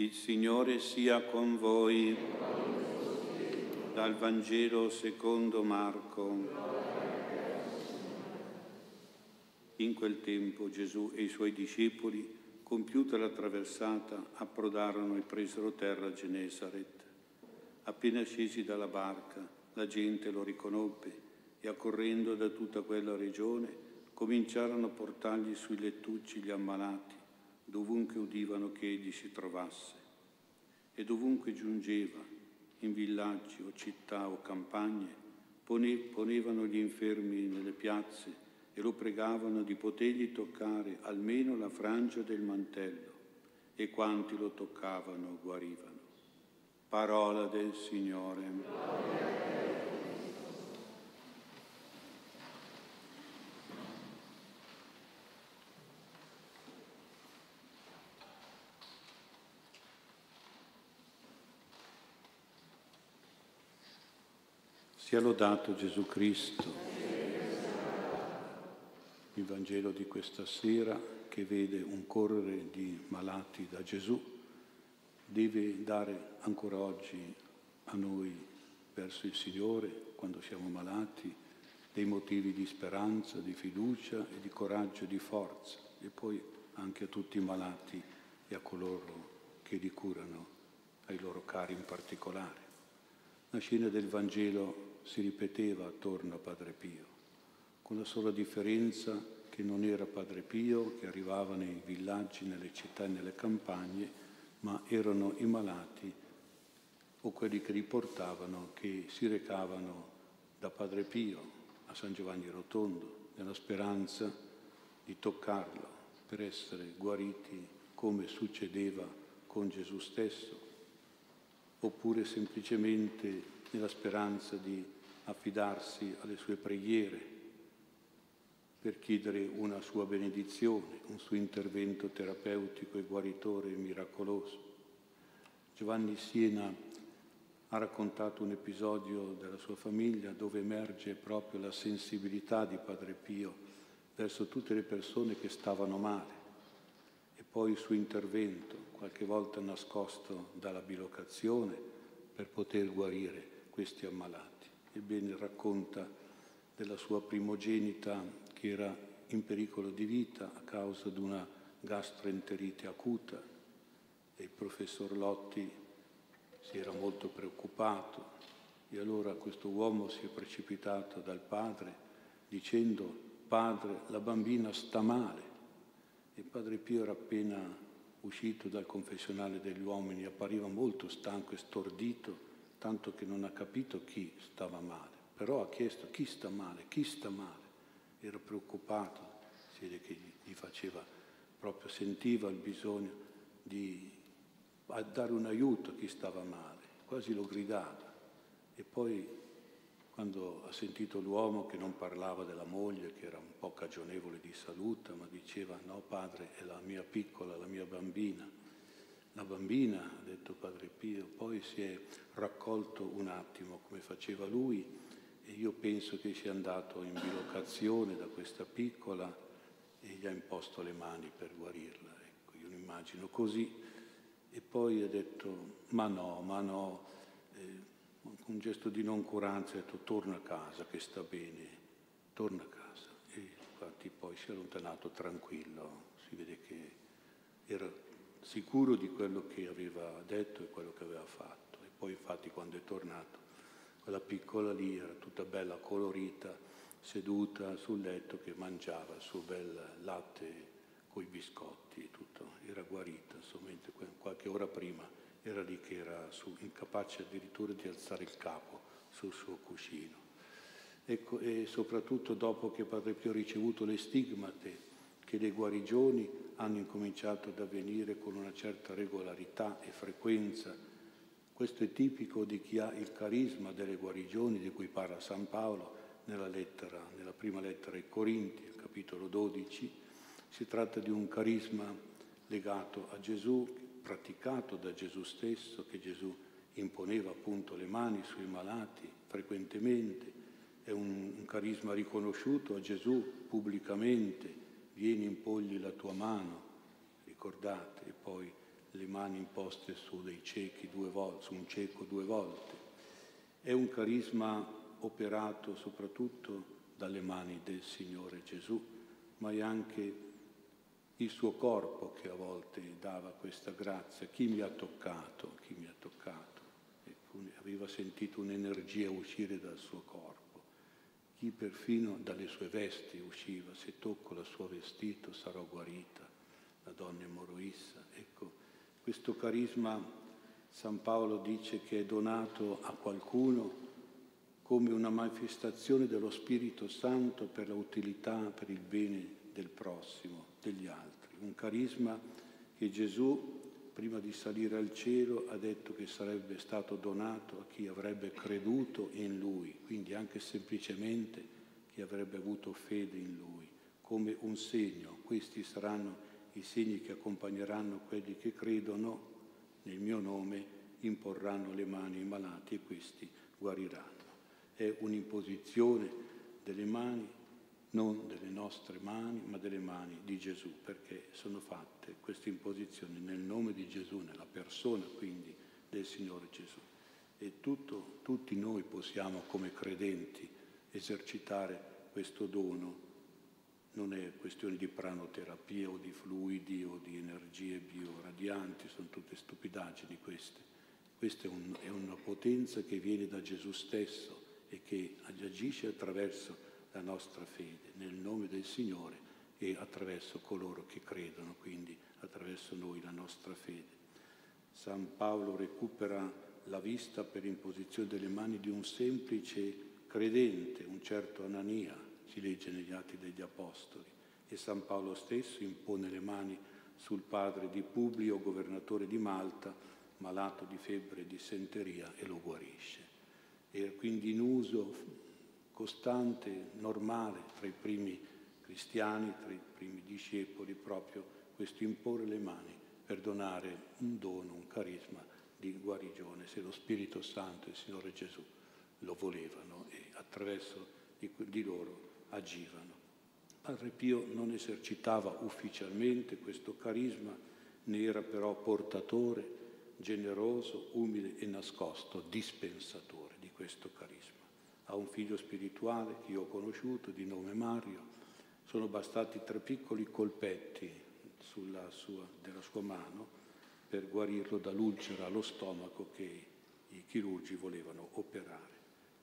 Il Signore sia con voi. Dal Vangelo secondo Marco. In quel tempo Gesù e i suoi discepoli, compiuta la traversata, approdarono e presero terra a Genesaret. Appena scesi dalla barca, la gente lo riconobbe e accorrendo da tutta quella regione, cominciarono a portargli sui lettucci gli ammalati dovunque udivano che egli si trovasse. E dovunque giungeva, in villaggi o città o campagne, ponevano gli infermi nelle piazze e lo pregavano di potergli toccare almeno la frangia del mantello, e quanti lo toccavano guarivano. Parola del Signore. Sia lodato Gesù Cristo. Il Vangelo di questa sera che vede un correre di malati da Gesù deve dare ancora oggi a noi verso il Signore, quando siamo malati, dei motivi di speranza, di fiducia e di coraggio e di forza e poi anche a tutti i malati e a coloro che li curano, ai loro cari in particolare. La scena del Vangelo si ripeteva attorno a Padre Pio, con la sola differenza che non era Padre Pio che arrivava nei villaggi, nelle città e nelle campagne, ma erano i malati o quelli che li portavano che si recavano da Padre Pio a San Giovanni Rotondo, nella speranza di toccarlo per essere guariti come succedeva con Gesù stesso, oppure semplicemente nella speranza di affidarsi alle sue preghiere per chiedere una sua benedizione, un suo intervento terapeutico e guaritore e miracoloso. Giovanni Siena ha raccontato un episodio della sua famiglia dove emerge proprio la sensibilità di Padre Pio verso tutte le persone che stavano male e poi il suo intervento, qualche volta nascosto dalla bilocazione, per poter guarire questi ammalati ebbene racconta della sua primogenita che era in pericolo di vita a causa di una gastroenterite acuta. E il professor Lotti si era molto preoccupato. E allora questo uomo si è precipitato dal padre dicendo padre la bambina sta male. E padre Pio era appena uscito dal confessionale degli uomini appariva molto stanco e stordito tanto che non ha capito chi stava male, però ha chiesto chi sta male, chi sta male, era preoccupato, si vede che gli faceva proprio, sentiva il bisogno di dare un aiuto a chi stava male, quasi lo gridava. E poi quando ha sentito l'uomo che non parlava della moglie, che era un po' cagionevole di salute, ma diceva no padre, è la mia piccola, la mia bambina, la bambina, ha detto Padre Pio, poi si è raccolto un attimo come faceva lui e io penso che sia andato in bilocazione da questa piccola e gli ha imposto le mani per guarirla. Ecco, io lo immagino così. E poi ha detto, ma no, ma no, eh, un gesto di noncuranza ha detto, torna a casa che sta bene, torna a casa. E infatti poi si è allontanato tranquillo, si vede che era sicuro di quello che aveva detto e quello che aveva fatto. E poi infatti quando è tornato, quella piccola lì era tutta bella colorita, seduta sul letto che mangiava il suo bel latte con i biscotti e tutto, era guarita, insomma, qualche ora prima era lì che era su, incapace addirittura di alzare il capo sul suo cuscino. Ecco, e soprattutto dopo che Padre Pio ha ricevuto le stigmate che le guarigioni hanno incominciato ad avvenire con una certa regolarità e frequenza. Questo è tipico di chi ha il carisma delle guarigioni di cui parla San Paolo nella, lettera, nella prima lettera ai Corinti, capitolo 12. Si tratta di un carisma legato a Gesù, praticato da Gesù stesso, che Gesù imponeva appunto le mani sui malati frequentemente. È un, un carisma riconosciuto a Gesù pubblicamente vieni impogli la tua mano, ricordate, e poi le mani imposte su dei ciechi due volte, su un cieco due volte. È un carisma operato soprattutto dalle mani del Signore Gesù, ma è anche il suo corpo che a volte dava questa grazia. Chi mi ha toccato? Chi mi ha toccato? aveva sentito un'energia uscire dal suo corpo. Chi perfino dalle sue vesti usciva, se tocco il suo vestito sarò guarita. La donna è moroissa. Ecco, questo carisma San Paolo dice che è donato a qualcuno come una manifestazione dello Spirito Santo per l'utilità, per il bene del prossimo, degli altri. Un carisma che Gesù, prima di salire al cielo, ha detto che sarebbe stato donato a chi avrebbe creduto in Lui, quindi anche semplicemente chi avrebbe avuto fede in Lui, come un segno. Questi saranno i segni che accompagneranno quelli che credono nel mio nome, imporranno le mani ai malati e questi guariranno è un'imposizione delle mani, non delle nostre mani, ma delle mani di Gesù, perché sono fatte queste imposizioni nel nome di Gesù, nella persona quindi del Signore Gesù. E tutto, tutti noi possiamo come credenti esercitare questo dono. Non è questione di pranoterapia o di fluidi o di energie bioradianti, sono tutte stupidaggini queste. Questa è, un, è una potenza che viene da Gesù stesso e che agisce attraverso la nostra fede, nel nome del Signore e attraverso coloro che credono, quindi attraverso noi la nostra fede. San Paolo recupera la vista per imposizione delle mani di un semplice credente, un certo Anania, si legge negli Atti degli Apostoli, e San Paolo stesso impone le mani sul padre di Publio, governatore di Malta, malato di febbre e di senteria, e lo guarisce era quindi in uso costante, normale tra i primi cristiani, tra i primi discepoli, proprio questo imporre le mani per donare un dono, un carisma di guarigione, se lo Spirito Santo e il Signore Gesù lo volevano e attraverso di, di loro agivano. Padre Pio non esercitava ufficialmente questo carisma, ne era però portatore, generoso, umile e nascosto, dispensatore questo carisma. Ha un figlio spirituale che io ho conosciuto di nome Mario. Sono bastati tre piccoli colpetti sua, della sua mano per guarirlo dall'ulcera allo stomaco che i chirurgi volevano operare.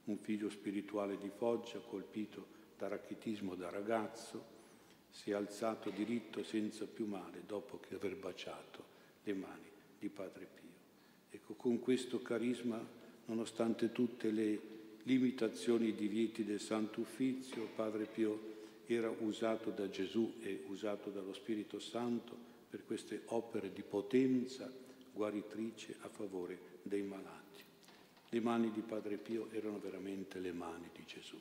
Un figlio spirituale di Foggia colpito da rachitismo da ragazzo si è alzato diritto senza più male dopo che aver baciato le mani di Padre Pio. Ecco, con questo carisma nonostante tutte le limitazioni e divieti del Santo Uffizio, Padre Pio era usato da Gesù e usato dallo Spirito Santo per queste opere di potenza guaritrice a favore dei malati. Le mani di Padre Pio erano veramente le mani di Gesù,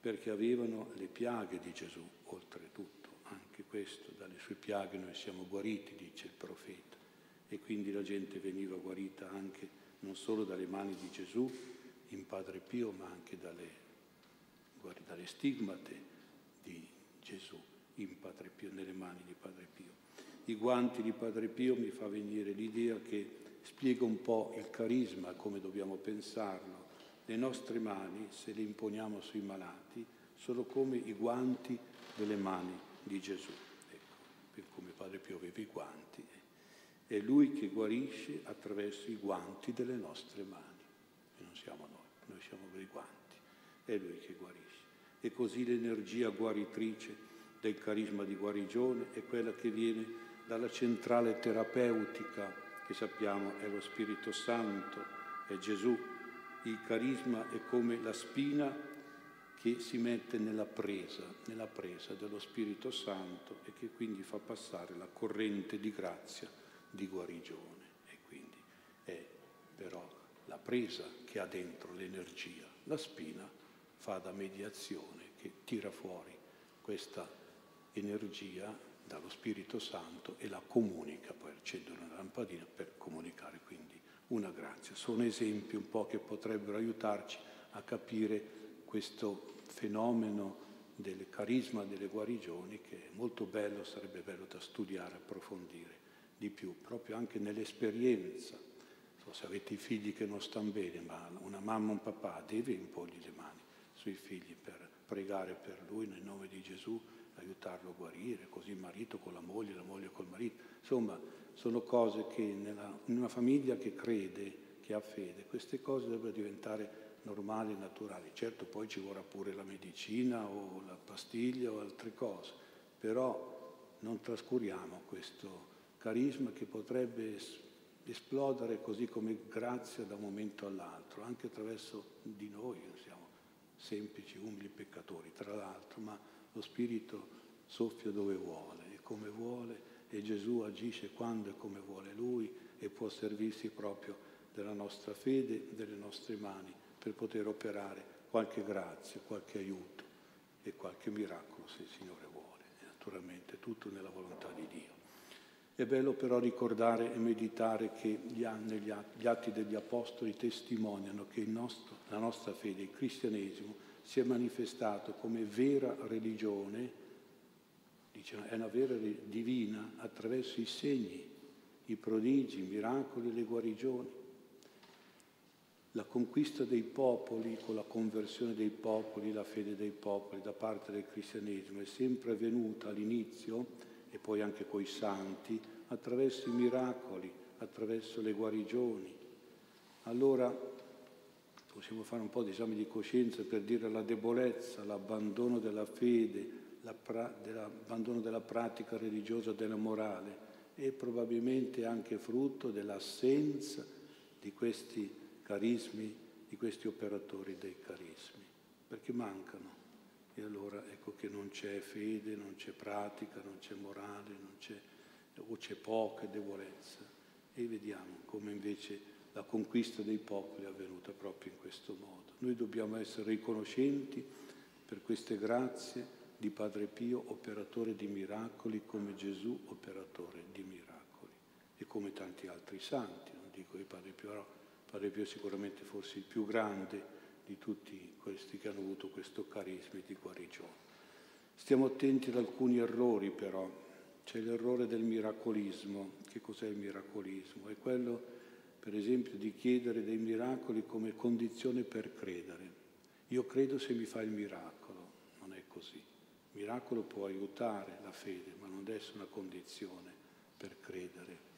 perché avevano le piaghe di Gesù, oltretutto. Anche questo, dalle sue piaghe noi siamo guariti, dice il profeta. E quindi la gente veniva guarita anche non solo dalle mani di Gesù in Padre Pio, ma anche dalle, dalle stigmate di Gesù in Padre Pio, nelle mani di Padre Pio. I guanti di Padre Pio mi fa venire l'idea che spiega un po' il carisma, come dobbiamo pensarlo. Le nostre mani, se le imponiamo sui malati, sono come i guanti delle mani di Gesù. Ecco, come Padre Pio aveva i guanti, è Lui che guarisce attraverso i guanti delle nostre mani. E non siamo noi, noi siamo i guanti. È Lui che guarisce. E così l'energia guaritrice del carisma di guarigione è quella che viene dalla centrale terapeutica che sappiamo è lo Spirito Santo, è Gesù. Il carisma è come la spina che si mette nella presa, nella presa dello Spirito Santo e che quindi fa passare la corrente di grazia di guarigione e quindi è però la presa che ha dentro l'energia. La spina fa da mediazione che tira fuori questa energia dallo Spirito Santo e la comunica, poi accende una lampadina per comunicare quindi una grazia. Sono esempi un po' che potrebbero aiutarci a capire questo fenomeno del carisma delle guarigioni che è molto bello, sarebbe bello da studiare, approfondire di più, proprio anche nell'esperienza. So se avete i figli che non stanno bene, ma una mamma o un papà deve imporgli le mani sui figli per pregare per lui nel nome di Gesù, aiutarlo a guarire, così il marito con la moglie, la moglie col marito. Insomma, sono cose che nella, in una famiglia che crede, che ha fede, queste cose dovrebbero diventare normali e naturali. Certo poi ci vorrà pure la medicina o la pastiglia o altre cose, però non trascuriamo questo carisma che potrebbe esplodere così come grazia da un momento all'altro, anche attraverso di noi, siamo semplici, umili peccatori, tra l'altro, ma lo Spirito soffia dove vuole e come vuole e Gesù agisce quando e come vuole Lui e può servirsi proprio della nostra fede, delle nostre mani per poter operare qualche grazia, qualche aiuto e qualche miracolo se il Signore vuole. E naturalmente tutto nella volontà di Dio. È bello però ricordare e meditare che gli atti degli Apostoli testimoniano che nostro, la nostra fede, il cristianesimo, si è manifestato come vera religione, dice, è una vera divina, attraverso i segni, i prodigi, i miracoli, le guarigioni. La conquista dei popoli, con la conversione dei popoli, la fede dei popoli da parte del cristianesimo è sempre avvenuta all'inizio e poi anche coi santi attraverso i miracoli, attraverso le guarigioni. Allora possiamo fare un po' di esame di coscienza per dire la debolezza, l'abbandono della fede, l'abbandono della pratica religiosa, della morale e probabilmente anche frutto dell'assenza di questi carismi, di questi operatori dei carismi, perché mancano. E allora ecco che non c'è fede, non c'è pratica, non c'è morale, non c'è, o c'è poca debolezza. E vediamo come invece la conquista dei popoli è avvenuta proprio in questo modo. Noi dobbiamo essere riconoscenti per queste grazie di Padre Pio, operatore di miracoli, come Gesù, operatore di miracoli, e come tanti altri santi, non dico di Padre Pio, Padre Pio sicuramente forse il più grande di tutti questi che hanno avuto questo carisma di guarigione. Stiamo attenti ad alcuni errori però. C'è l'errore del miracolismo. Che cos'è il miracolismo? È quello, per esempio, di chiedere dei miracoli come condizione per credere. Io credo se mi fa il miracolo. Non è così. Il miracolo può aiutare la fede, ma non deve essere una condizione per credere.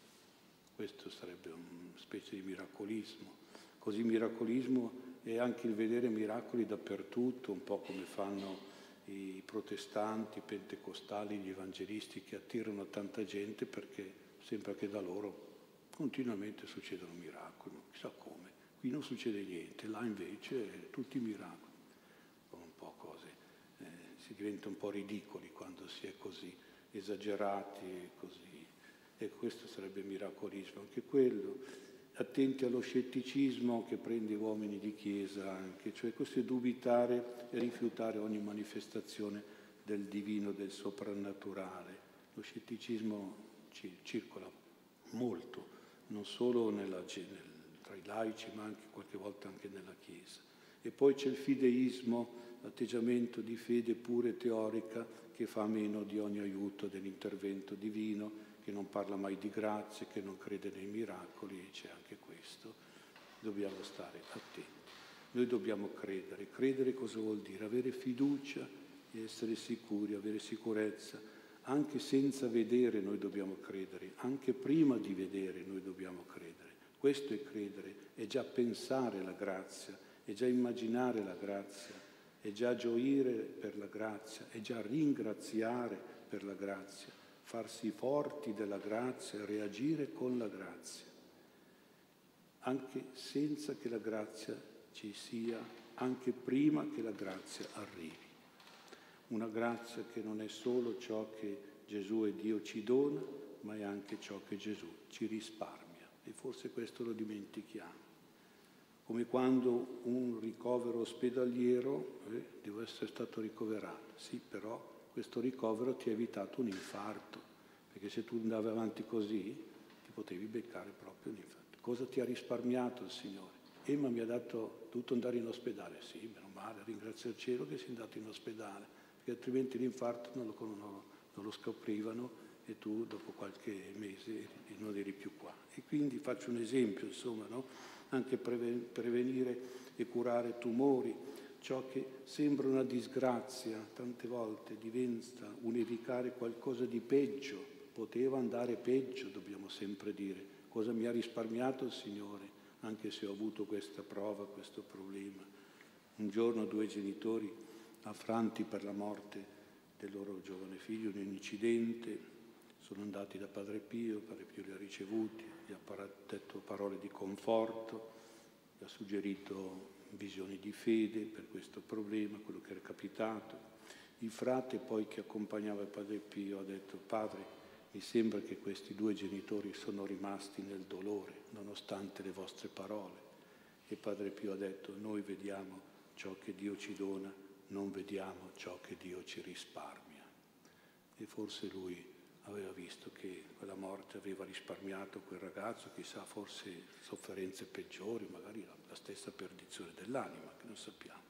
Questo sarebbe una specie di miracolismo. Così miracolismo è anche il vedere miracoli dappertutto, un po' come fanno i protestanti, i pentecostali, gli evangelisti che attirano tanta gente perché sembra che da loro continuamente succedono miracoli, chissà come. Qui non succede niente, là invece tutti miracoli. Sono un po' cose, eh, si diventa un po' ridicoli quando si è così esagerati, così e questo sarebbe miracolismo, anche quello. Attenti allo scetticismo che prende uomini di chiesa anche, cioè questo è dubitare e rifiutare ogni manifestazione del divino, del soprannaturale. Lo scetticismo circola molto, non solo nella, tra i laici, ma anche qualche volta anche nella Chiesa. E poi c'è il fideismo, l'atteggiamento di fede pure teorica che fa meno di ogni aiuto dell'intervento divino che non parla mai di grazie, che non crede nei miracoli, e c'è anche questo. Dobbiamo stare attenti. Noi dobbiamo credere. Credere cosa vuol dire? Avere fiducia e essere sicuri, avere sicurezza. Anche senza vedere noi dobbiamo credere, anche prima di vedere noi dobbiamo credere. Questo è credere, è già pensare la grazia, è già immaginare la grazia, è già gioire per la grazia, è già ringraziare per la grazia farsi forti della grazia, reagire con la grazia, anche senza che la grazia ci sia, anche prima che la grazia arrivi. Una grazia che non è solo ciò che Gesù e Dio ci dona, ma è anche ciò che Gesù ci risparmia. E forse questo lo dimentichiamo. Come quando un ricovero ospedaliero eh, deve essere stato ricoverato, sì, però questo ricovero ti ha evitato un infarto, perché se tu andavi avanti così ti potevi beccare proprio un infarto. Cosa ti ha risparmiato il Signore? Emma mi ha dato dovuto andare in ospedale, sì, meno male, ringrazio il cielo che sei andato in ospedale, perché altrimenti l'infarto non lo, non, non lo scoprivano e tu dopo qualche mese non eri più qua. E quindi faccio un esempio, insomma, no? anche prevenire e curare tumori, ciò che sembra una disgrazia tante volte diventa un evitare qualcosa di peggio, poteva andare peggio, dobbiamo sempre dire, cosa mi ha risparmiato il Signore, anche se ho avuto questa prova, questo problema. Un giorno due genitori affranti per la morte del loro giovane figlio in un incidente, sono andati da Padre Pio, Padre Pio li ha ricevuti, gli ha detto parole di conforto, gli ha suggerito visioni di fede per questo problema, quello che era capitato. Il frate poi che accompagnava il Padre Pio ha detto, Padre, mi sembra che questi due genitori sono rimasti nel dolore, nonostante le vostre parole. E Padre Pio ha detto, noi vediamo ciò che Dio ci dona, non vediamo ciò che Dio ci risparmia. E forse lui aveva visto che quella morte aveva risparmiato quel ragazzo, chissà, forse sofferenze peggiori, magari la stessa perdizione dell'anima, che non sappiamo.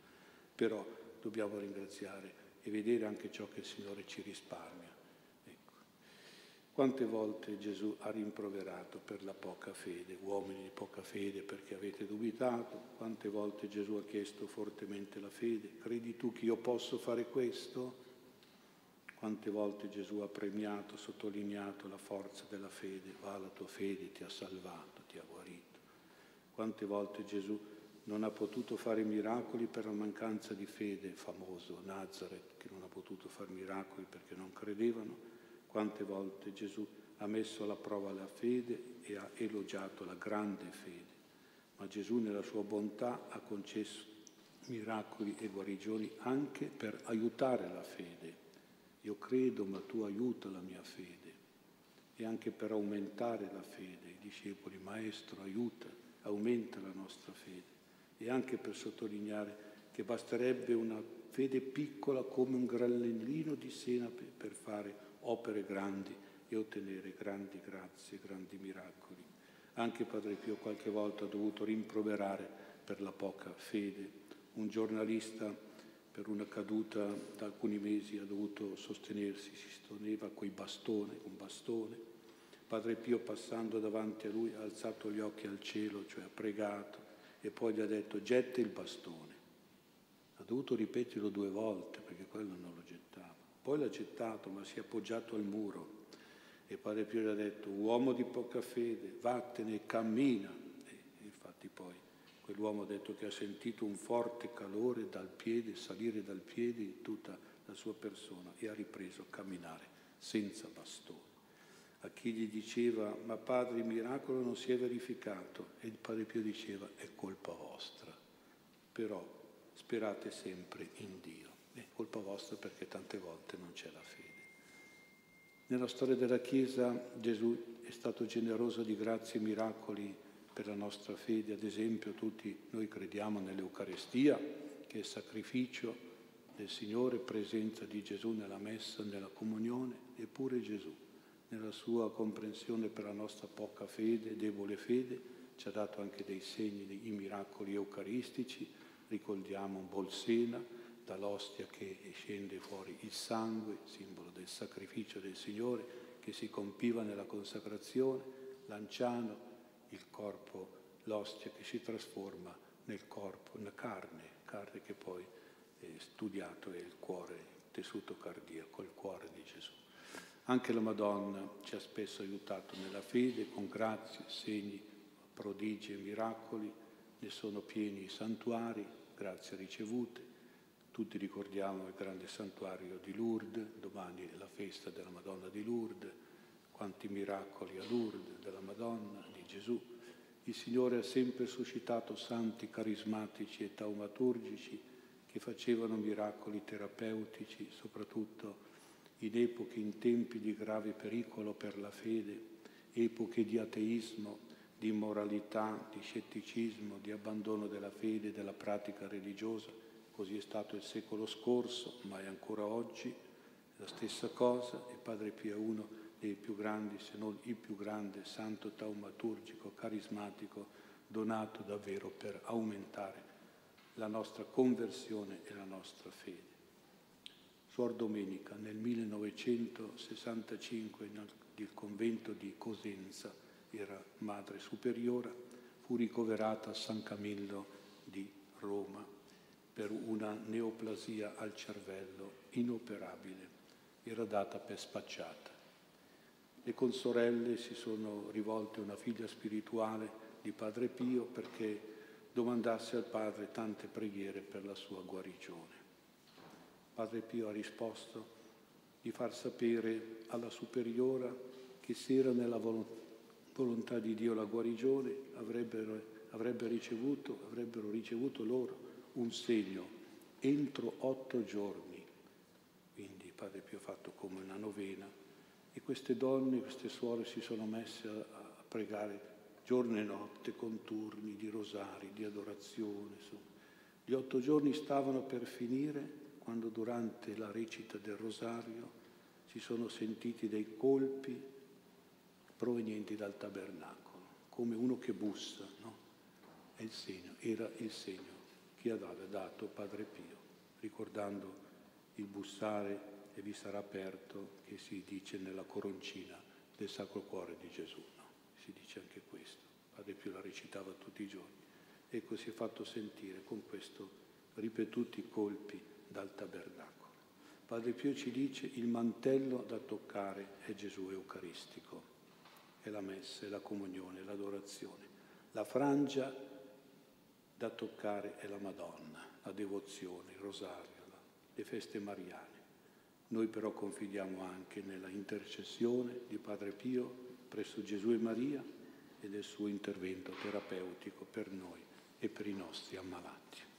Però dobbiamo ringraziare e vedere anche ciò che il Signore ci risparmia. Ecco. Quante volte Gesù ha rimproverato per la poca fede, uomini di poca fede perché avete dubitato? Quante volte Gesù ha chiesto fortemente la fede? Credi tu che io posso fare questo? Quante volte Gesù ha premiato, sottolineato la forza della fede, va la tua fede, ti ha salvato, ti ha guarito. Quante volte Gesù non ha potuto fare miracoli per la mancanza di fede, famoso Nazareth che non ha potuto fare miracoli perché non credevano. Quante volte Gesù ha messo alla prova la fede e ha elogiato la grande fede. Ma Gesù nella sua bontà ha concesso miracoli e guarigioni anche per aiutare la fede io credo, ma tu aiuta la mia fede. E anche per aumentare la fede, i discepoli, Maestro, aiuta, aumenta la nostra fede. E anche per sottolineare che basterebbe una fede piccola come un granellino di senape per fare opere grandi e ottenere grandi grazie, grandi miracoli. Anche Padre Pio qualche volta ha dovuto rimproverare per la poca fede. Un giornalista per una caduta da alcuni mesi ha dovuto sostenersi, si sosteneva coi bastone, con bastone. Padre Pio passando davanti a lui ha alzato gli occhi al cielo, cioè ha pregato e poi gli ha detto getta il bastone. Ha dovuto ripeterlo due volte perché quello non lo gettava. Poi l'ha gettato ma si è appoggiato al muro e Padre Pio gli ha detto uomo di poca fede, vattene cammina. E infatti poi Quell'uomo ha detto che ha sentito un forte calore dal piede, salire dal piede tutta la sua persona e ha ripreso a camminare senza bastone. A chi gli diceva, ma padre il miracolo non si è verificato, e il padre Pio diceva, è colpa vostra, però sperate sempre in Dio. È colpa vostra perché tante volte non c'è la fede. Nella storia della Chiesa Gesù è stato generoso di grazie e miracoli per la nostra fede, ad esempio tutti noi crediamo nell'Eucarestia, che è sacrificio del Signore, presenza di Gesù nella messa, nella comunione, eppure Gesù, nella sua comprensione per la nostra poca fede, debole fede, ci ha dato anche dei segni, dei miracoli eucaristici, ricordiamo Bolsena, dall'ostia che scende fuori il sangue, simbolo del sacrificio del Signore, che si compiva nella consacrazione, Lanciano, il corpo, l'ostia che si trasforma nel corpo, nella carne, carne che poi è studiato è il cuore, il tessuto cardiaco, il cuore di Gesù. Anche la Madonna ci ha spesso aiutato nella fede con grazie, segni, prodigi e miracoli, ne sono pieni i santuari, grazie ricevute. Tutti ricordiamo il grande santuario di Lourdes, domani è la festa della Madonna di Lourdes, quanti miracoli a Lourdes della Madonna, Gesù. Il Signore ha sempre suscitato santi carismatici e taumaturgici che facevano miracoli terapeutici, soprattutto in epoche, in tempi di grave pericolo per la fede, epoche di ateismo, di immoralità, di scetticismo, di abbandono della fede e della pratica religiosa. Così è stato il secolo scorso, ma è ancora oggi la stessa cosa e Padre Pio I dei più grandi, se non il più grande santo taumaturgico, carismatico, donato davvero per aumentare la nostra conversione e la nostra fede. Suor Domenica nel 1965 nel convento di Cosenza, era madre superiora, fu ricoverata a San Camillo di Roma per una neoplasia al cervello inoperabile, era data per spacciata. Le consorelle si sono rivolte a una figlia spirituale di Padre Pio perché domandasse al Padre tante preghiere per la sua guarigione. Padre Pio ha risposto di far sapere alla superiora che se era nella volontà di Dio la guarigione avrebbero, avrebbe ricevuto, avrebbero ricevuto loro un segno entro otto giorni. Quindi Padre Pio ha fatto come una novena e queste donne, queste suore si sono messe a, a pregare giorno e notte con turni di rosari, di adorazione. Gli otto giorni stavano per finire quando durante la recita del rosario si sono sentiti dei colpi provenienti dal tabernacolo, come uno che bussa, no? È il segno, era il segno che aveva dato Padre Pio, ricordando il bussare e vi sarà aperto che si dice nella coroncina del Sacro Cuore di Gesù. No? Si dice anche questo. Padre Pio la recitava tutti i giorni. Ecco, si è fatto sentire con questo ripetuti colpi dal tabernacolo. Padre Pio ci dice il mantello da toccare è Gesù Eucaristico, è la messa, è la comunione, l'adorazione. La frangia da toccare è la Madonna, la devozione, il rosario, le feste mariane. Noi però confidiamo anche nella intercessione di Padre Pio presso Gesù e Maria e del suo intervento terapeutico per noi e per i nostri ammalati.